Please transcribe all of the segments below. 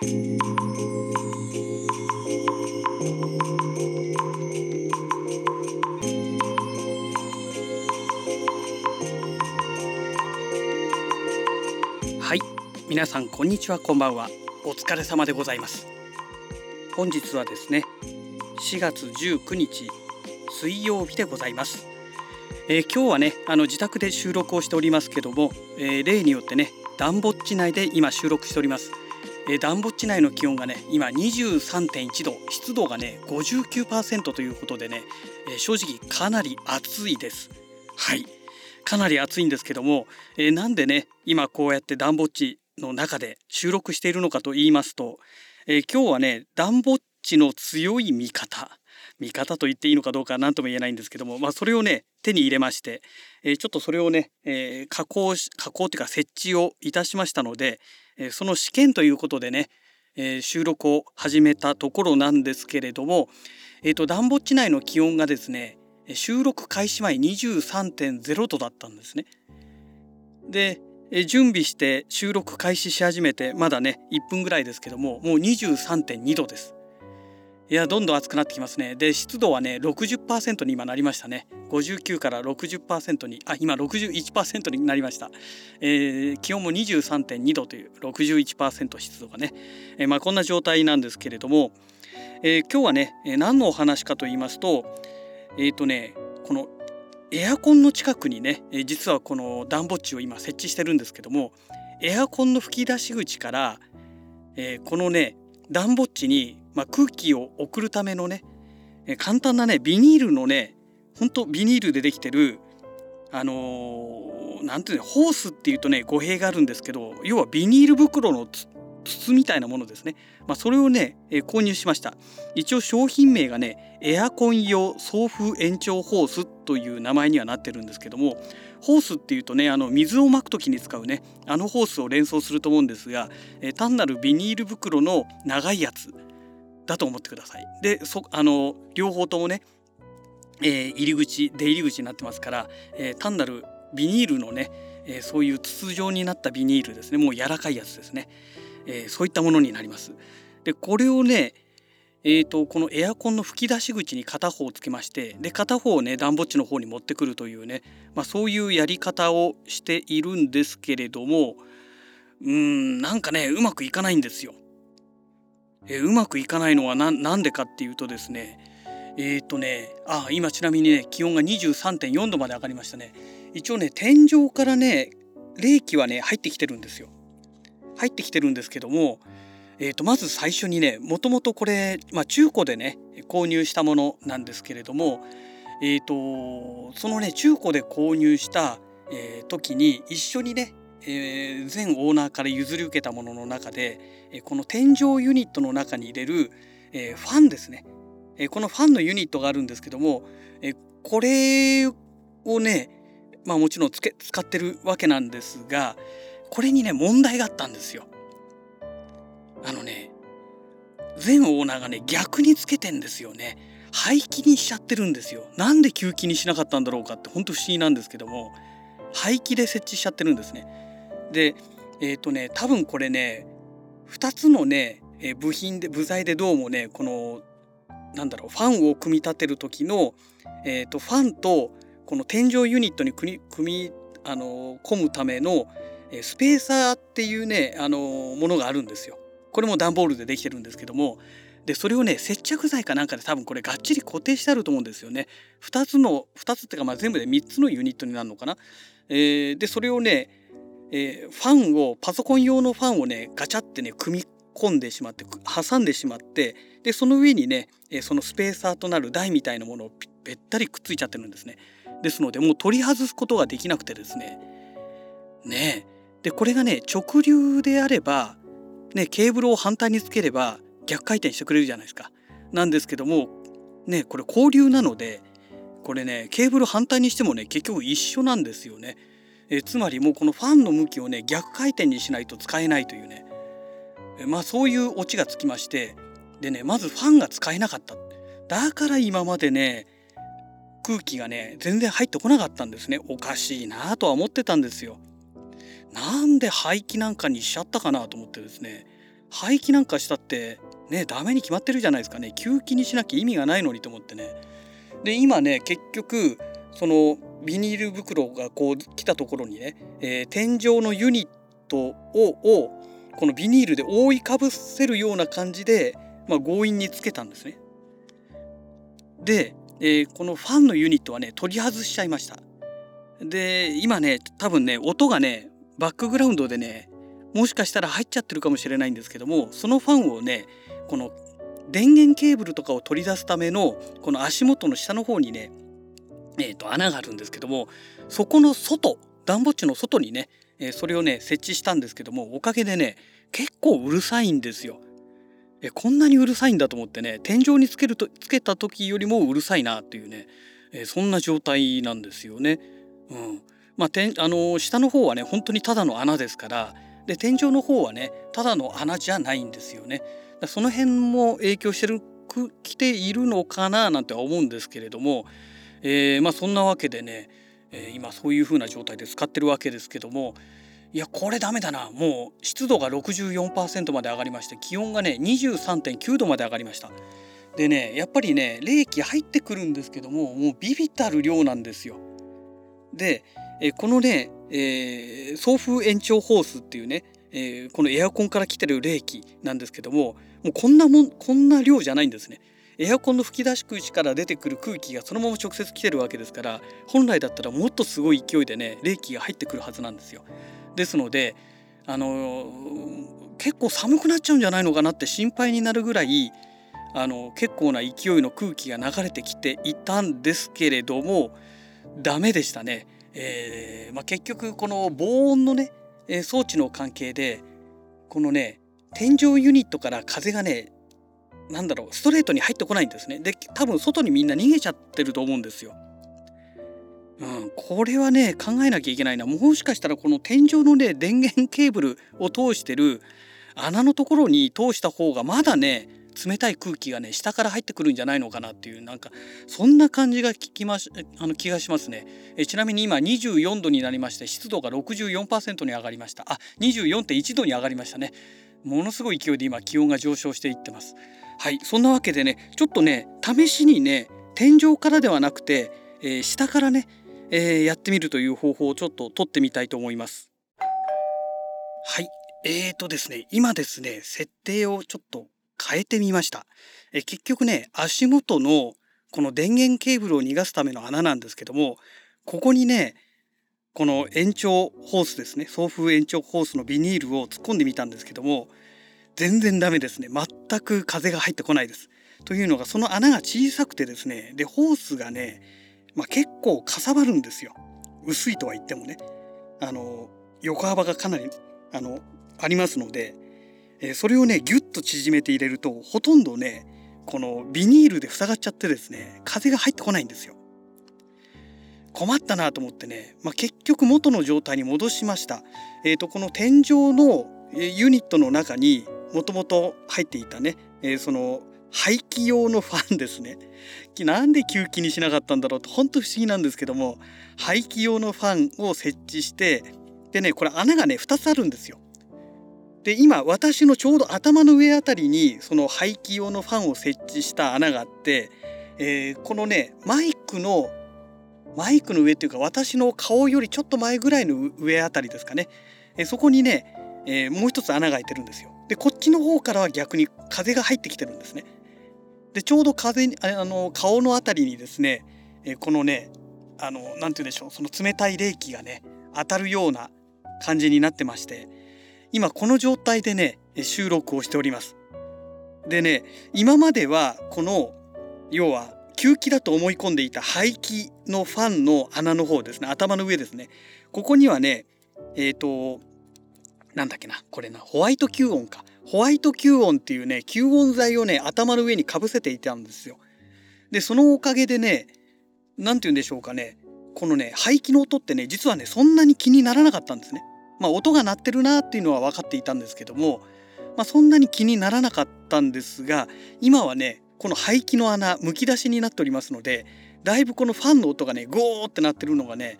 はい皆さんこんにちはこんばんは。お疲れ様でございます。本日はですね4月19日水曜日でございます、えー、今日はねあの自宅で収録をしておりますけども、えー、例によってねダンボッチ内で今収録しております。えー、ダンボッチ内の気温がね今23.1度湿度がね59%ということでね、えー、正直かなり暑いです。はい。かなり暑いんですけども、えー、なんでね今こうやって暖房地の中で収録しているのかと言いますと、えー、今日はね暖房地の強い味方。味方と言っていいのかどうか何とも言えないんですけども、まあ、それをね手に入れまして、えー、ちょっとそれをね、え加工加工というか設置をいたしましたので、えその試験ということでね、え収録を始めたところなんですけれども、えーと、と暖房地内の気温がですね収録開始前23.0度だったんですね。で準備して収録開始し始めてまだね1分ぐらいですけどももう23.2度です。いやどんどん暑くなってきますね。で湿度はね60%に今なりましたね。59から60%にあ今61%になりました。えー、気温も23.2度という61%湿度がね、えー、まあ、こんな状態なんですけれども、えー、今日はね何のお話かと言いますとえっ、とねこのエアコンの近くにね実はこの暖房地を今設置してるんですけどもエアコンの吹き出し口から、え、このね暖房地に、まあ、空気を送るためのね簡単なねビニールのねほんとビニールでできてるあのー、ていうのホースっていうとね語弊があるんですけど要はビニール袋の筒みたいなものですね、まあ、それをね、え購入しました。一応商品名がねエアコン用送風延長ホースという名前にはなってるんですけどもホースっていうとねあの水をまく時に使うねあのホースを連想すると思うんですが、え単なるビニール袋の長いやつだと思ってください。でそあの両方ともね、えー、入り口出入り口になってますから、えー、単なるビニールのね、えー、そういう筒状になったビニールですねもう柔らかいやつですね。え、そういったものになります。でこれをねえーと、このエアコンの吹き出し口に片方をつけましてで片方をね暖房地の方に持ってくるというね、まあ、そういうやり方をしているんですけれどもうんなんかねうまくいかないんですよ。え、うまくいかないのは何でかっていうとですねえっ、ー、とねあ今ちなみにね気温が23.4度まで上がりましたね。一応ね天井からね冷気はね入ってきてるんですよ。入ってきてるんですけども、えー、とまず最初にねもともとこれ、まあ、中古でね購入したものなんですけれども、えーと、そのね中古で購入した、えー、時に一緒にね、えー、前オーナーから譲り受けたものの中で、えこの天井ユニットの中に入れる、え、ファンですね、え、このファンのユニットがあるんですけども、え、これをねまあもちろんつけ使ってるわけなんですが、これにね問題があったんですよ。あのね前オーナーがね逆につけてんですよね。廃棄にしちゃってるんですよ。なんで吸気にしなかったんだろうかって本当不思議なんですけども廃棄で設置しちゃってるんですね。でえっ、ー、とね多分これね2つのね部品で部材でどうもねこのなんだろうファンを組み立てる時の、えーと、ファンとこの天井ユニットに組みあの込むためのスペーサーっていうねあのものがあるんですよ。これも段ボールでできてるんですけどもでそれをね接着剤かなんかで多分これがっちり固定してあると思うんですよね。2つの2つっていうかまあ全部で3つのユニットになるのかな。えー、でそれをね、えー、ファンをパソコン用のファンをねガチャってね組み込んでしまって挟んでしまってでその上にねそのスペーサーとなる台みたいなものをべったりくっついちゃってるんですね。ですのでもう取り外すことができなくてですねねえでこれがね直流であれば、ね、ケーブルを反対につければ逆回転してくれるじゃないですか。なんですけどもねこれ交流なのでこれねケーブル反対にしてもね結局一緒なんですよね。えつまりもうこのファンの向きをね逆回転にしないと使えないというね。えまあそういうオチがつきましてでねまずファンが使えなかった。だから今までね空気がね全然入ってこなかったんですね。おかしいなとは思ってたんですよ。なんで廃棄なんかにしちゃったかなと思ってですね。排気なんかしたってねダメに決まってるじゃないですかね。吸気にしなきゃ意味がないのにと思ってね。で今ね結局そのビニール袋がこう来たところにね、えー、天井のユニットををこのビニールで覆いかぶせるような感じで、まあ、強引につけたんですね。で、えー、このファンのユニットはね取り外しちゃいました。で今ね多分ね音がねバックグラウンドでねもしかしたら入っちゃってるかもしれないんですけどもそのファンをねこの電源ケーブルとかを取り出すためのこの足元の下の方にね、えー、と穴があるんですけどもそこの外暖房地の外にね、えー、それをね設置したんですけどもおかげでね結構うるさいんですよ。えこんなにうるさいんだと思ってね天井につけるとつけた時よりもうるさいなっていうね、えそんな状態なんですよね。うんまあ、天あの下の方はね本当にただの穴ですからで天井の方はねただの穴じゃないんですよね。その辺も影響してるきているのかななんて思うんですけれども、えー、まあそんなわけでね、えー、今そういう風な状態で使ってるわけですけどもいやこれダメだなもう湿度が64%まで上がりまして気温がね23.9度まで上がりました。でねやっぱりね冷気入ってくるんですけどももうビビたる量なんですよ。で、えこのね、えー、送風延長ホースっていうね、えー、このエアコンから来てる冷気なんですけどももうこんなもんこんな量じゃないんですね。エアコンの吹き出し口から出てくる空気がそのまま直接来てるわけですから本来だったらもっとすごい勢いでね冷気が入ってくるはずなんですよ。ですのであの結構寒くなっちゃうんじゃないのかなって心配になるぐらいあの結構な勢いの空気が流れてきていたんですけれどもダメでしたね。えーまあ、結局この防音のね装置の関係でこのね天井ユニットから風がねなんだろうストレートに入ってこないんですね。で多分外にみんな逃げちゃってると思うんですよ。うん、これはね考えなきゃいけないな。もしかしたらこの天井のね電源ケーブルを通してる穴のところに通した方がまだね冷たい空気がね下から入ってくるんじゃないのかなっていうなんかそんな感じが聞きましあの気がしますね。えちなみに今24度になりまして湿度が64%に上がりました。あ24.1度に上がりましたね。ものすごい勢いで今気温が上昇していってます。はいそんなわけでねちょっとね試しにね天井からではなくて、えー、下からね、えー、やってみるという方法をちょっと取ってみたいと思いますはいえーとですね今ですね設定をちょっと変えてみました。え結局ね足元のこの電源ケーブルを逃がすための穴なんですけどもここにねこの延長ホースですね送風延長ホースのビニールを突っ込んでみたんですけども全然ダメですね全く風が入ってこないです。というのがその穴が小さくてですねでホースがね、まあ、結構かさばるんですよ薄いとは言ってもねあの横幅がかなりあのありますのでえそれをねギュッと縮めて入れるとほとんどねこのビニールで塞がっちゃってですね風が入ってこないんですよ。困ったなと思ってね、まあ、結局元の状態に戻しました。えー、とこの天井のユニットの中にもともと入っていたね、えー、その排気用のファンですね。なんで吸気にしなかったんだろうと本当不思議なんですけども排気用のファンを設置してでねこれ穴がね2つあるんですよ。で今私のちょうど頭の上あたりにその排気用のファンを設置した穴があって、えー、このねマイクのマイクの上っていうか私の顔よりちょっと前ぐらいの上あたりですかね、えー、そこにね、えー、もう一つ穴が開いてるんですよ。でこっちの方からは逆に風が入ってきてるんですね。でちょうど風にあの顔のあたりにですね、えこのねあの何て言うんでしょうその冷たい冷気がね当たるような感じになってまして今この状態でね収録をしております。でね今まではこの要は吸気だと思い込んでいた排気のファンの穴の方ですね頭の上ですねここにはねえっ、ー、となんだっけなこれなホワイト吸音かホワイト吸音っていうね吸音材をね頭の上にかぶせていたんですよ。でそのおかげでね何て言うんでしょうかねこのね排気の音ってね実はねそんなに気にならなかったんですね。まあ、音が鳴ってるなっていうのは分かっていたんですけども、まあ、そんなに気にならなかったんですが今はねこの排気の穴むき出しになっておりますのでだいぶこのファンの音がねゴーってなってるのがね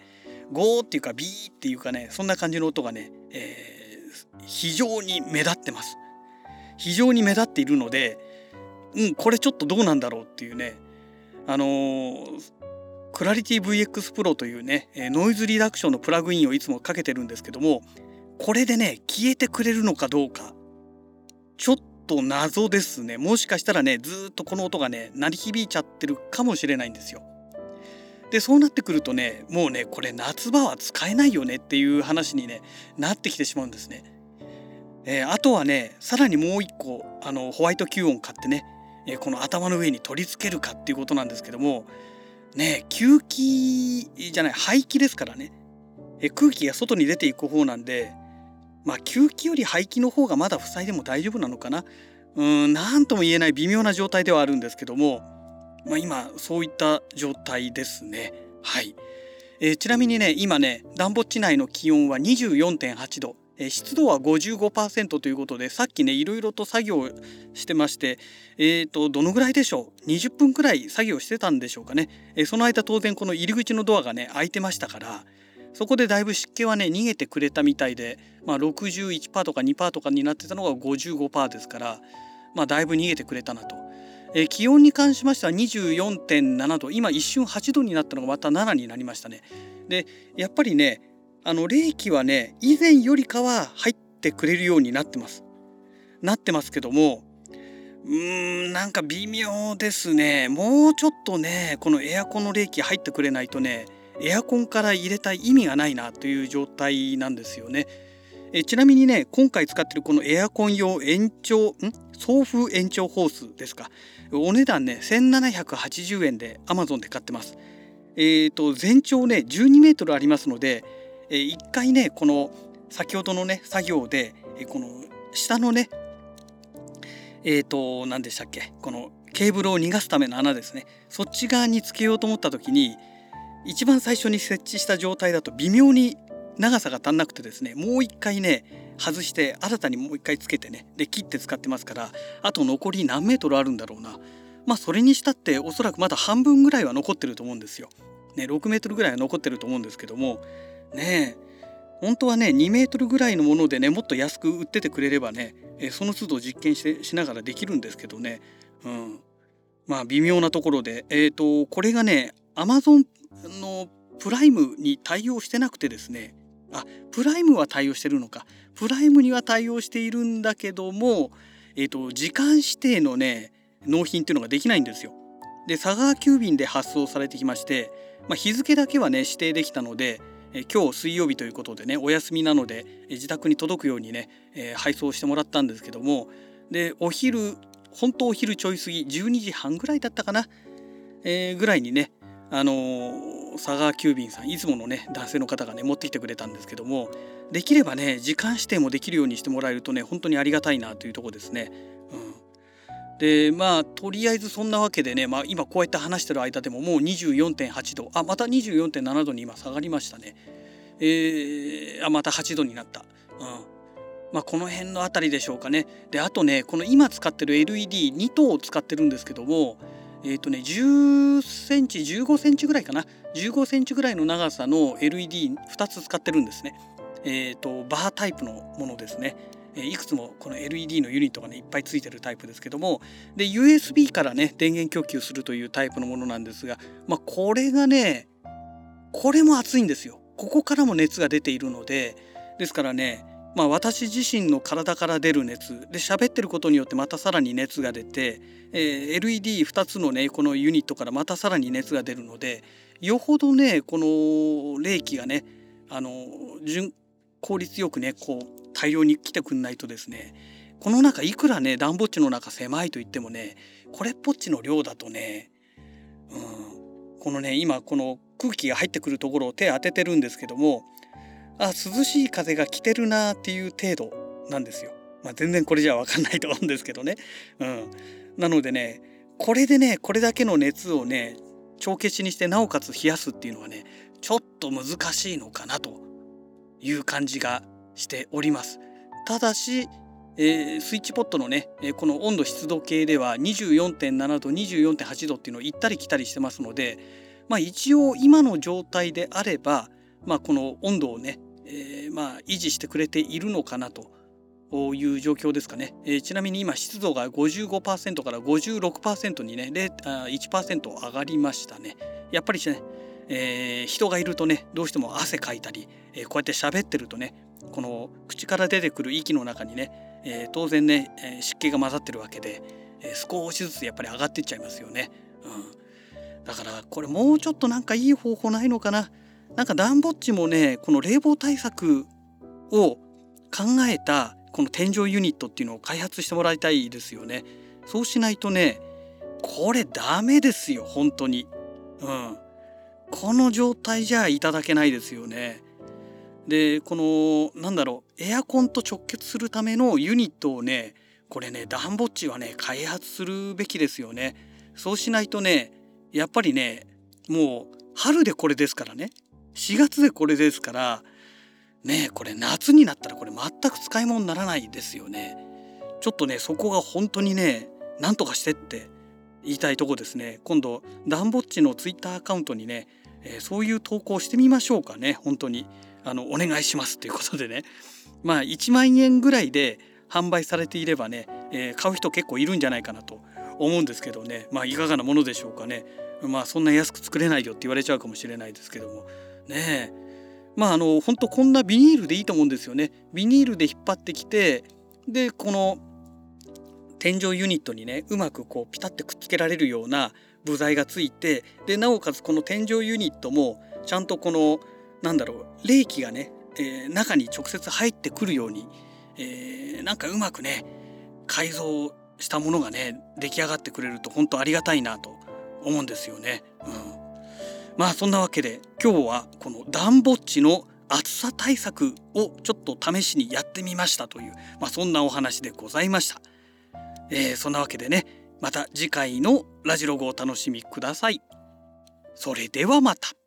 ゴーっていうかビーっていうかねそんな感じの音がね、えー、非常に目立ってます。非常に目立っているのでうんこれちょっとどうなんだろうっていうねあの、クラリティ VX Pro というねノイズリダクションのプラグインをいつもかけてるんですけどもこれでね消えてくれるのかどうかちょっと謎ですねもしかしたらねずっとこの音がね鳴り響いちゃってるかもしれないんですよ。でそうなってくるとねもうねこれ夏場は使えないよねっていう話に、ね、なってきてしまうんですね。えー、あとはねさらにもう一個あのホワイト吸音買ってね、えー、この頭の上に取り付けるかっていうことなんですけどもね吸気じゃない排気ですからね、えー、空気が外に出ていく方なんでまあ吸気より排気の方がまだ塞いでも大丈夫なのかなうん何とも言えない微妙な状態ではあるんですけどもまあ、今そういった状態ですね。はい、えー、ちなみにね今ね暖房地内の気温は24.8度、えー、湿度は55%ということでさっきねいろいろと作業してましてえーとどのぐらいでしょう？20分くらい作業してたんでしょうかね、えー、その間当然この入り口のドアがね開いてましたからそこでだいぶ湿気はね逃げてくれたみたいで、まあ、61%とか2%とかになってたのが55%ですからまあだいぶ逃げてくれたなと。えー、気温に関しましては24.7度今一瞬8度になったのがまた7になりましたね。でやっぱりねあの冷気はね以前よりかは入ってくれるようになってます。なってますけどもうーんなんか微妙ですねもうちょっとねこのエアコンの冷気入ってくれないとねエアコンから入れた意味がないなという状態なんですよね。えちなみにね今回使ってるこのエアコン用延長ん？送風延長ホースですか。お値段ね1780円で Amazon で買ってます。えーと、全長ね12メートルありますので、えー、1回ねこの先ほどのね作業で、えー、この下のねえっ、ー、と何でしたっけこのケーブルを逃がすための穴ですね。そっち側につけようと思った時に一番最初に設置した状態だと微妙に長さが足んなくてですねもう一回ね外して新たにもう一回つけてねで切って使ってますからあと残り何メートルあるんだろうな。まあそれにしたっておそらくまだ半分ぐらいは残ってると思うんですよ。ね6メートルぐらいは残ってると思うんですけどもねえ本当はね2メートルぐらいのものでねもっと安く売っててくれればねその都度実験してしながらできるんですけどね、うん、まあ微妙なところでえっ、ー、とこれがね Amazon のプライムに対応してなくてですねあプライムは対応してるのかプライムには対応しているんだけども、えーと、時間指定のね納品っていうのができないんですよ。で佐川急便で発送されてきまして、まあ、日付だけはね指定できたので、え今日水曜日ということでねお休みなので、自宅に届くようにね、え、配送してもらったんですけどもでお昼本当お昼ちょい過ぎ12時半ぐらいだったかな、えー、ぐらいにねあのー、佐川急便さんいつものね男性の方がね持ってきてくれたんですけどもできればね時間指定もできるようにしてもらえるとね本当にありがたいなというとこですね。うん、でまあとりあえずそんなわけでね、まあ、今こうやって話してる間でももう24.8度あまた24.7度に今下がりましたね。えー、あまた8度になった。うんまあ、この辺の辺りでしょうかね。であとねこの今使ってる LED2 灯を使ってるんですけどもえっ、ー、とね10センチ15センチぐらいかな15センチぐらいの長さの LED2 つ使ってるんですね。えっ、ー、とバータイプのものですね。いくつもこの LED のユニットがねいっぱいついてるタイプですけどもで USB からね電源供給するというタイプのものなんですが、まあ、これがねこれも熱いんですよ。ここからも熱が出ているのでですからねまあ、私自身の体から出る熱。で喋ってることによってまたさらに熱が出て、えー、LED2 つのねこのユニットからまたさらに熱が出るのでよほどねこの冷気がねあの順効率よくねこう大量に来てくんないとですねこの中いくらね暖房地の中狭いと言ってもねこれっぽっちの量だとね、うん、このね今この空気が入ってくるところを手当ててるんですけどもあ涼しい風が来てるなっていう程度なんですよ。まあ、全然これじゃ分かんないと思うんですけどね。うん、なのでねこれでねこれだけの熱をね帳消しにしてなおかつ冷やすっていうのはねちょっと難しいのかなという感じがしております。ただし、えー、スイッチポットのねこの温度湿度計では24.7度24.8度っていうのを行ったり来たりしてますので、まあ、一応今の状態であれば、まあ、この温度をねえー、まあ維持してくれているのかなという状況ですかね、えー、ちなみに今湿度が55%から56%にね1%上がりましたね。やっぱりね、えー、人がいるとねどうしても汗かいたり、えー、こうやって喋ってるとねこの口から出てくる息の中にね、えー、当然ね、え湿気が混ざってるわけで、え少しずつやっぱり上がっていっちゃいますよね、うん、だからこれもうちょっとなんかいい方法ないのかな。なんか暖房地もねこの冷房対策を考えたこの天井ユニットっていうのを開発してもらいたいですよね。そうしないとねこれダメですよ本当に。うん。この状態じゃいただけないですよね。でこのなんだろうエアコンと直結するためのユニットをねこれね暖房地はね開発するべきですよね。そうしないとねやっぱりねもう春でこれですからね4月でこれですからねこれ夏になったらこれ全く使い物にならないですよね。ちょっとねそこが本当にねなんとかしてって言いたいとこですね。今度ダンボッチのツイッターアカウントにね、えー、そういう投稿してみましょうかね。本当に。あのお願いしますということでね。まあ1万円ぐらいで販売されていればね、えー、買う人結構いるんじゃないかなと思うんですけどね。まあいかがなものでしょうかね。まあそんな安く作れないよって言われちゃうかもしれないですけども。ねまああの本当こんなビニールでいいと思うんですよね。ビニールで引っ張ってきてでこの天井ユニットにねうまくこうピタッてくっつけられるような部材がついてでなおかつこの天井ユニットもちゃんとこのなんだろう冷気がね、えー、中に直接入ってくるように、えー、なんかうまくね改造したものがね出来上がってくれると本当ありがたいなと思うんですよね。うんまあそんなわけで今日はこの暖房地の暑さ対策をちょっと試しにやってみましたという、まあ、そんなお話でございました。えー、そんなわけでねまた次回のラジログをお楽しみください。それではまた。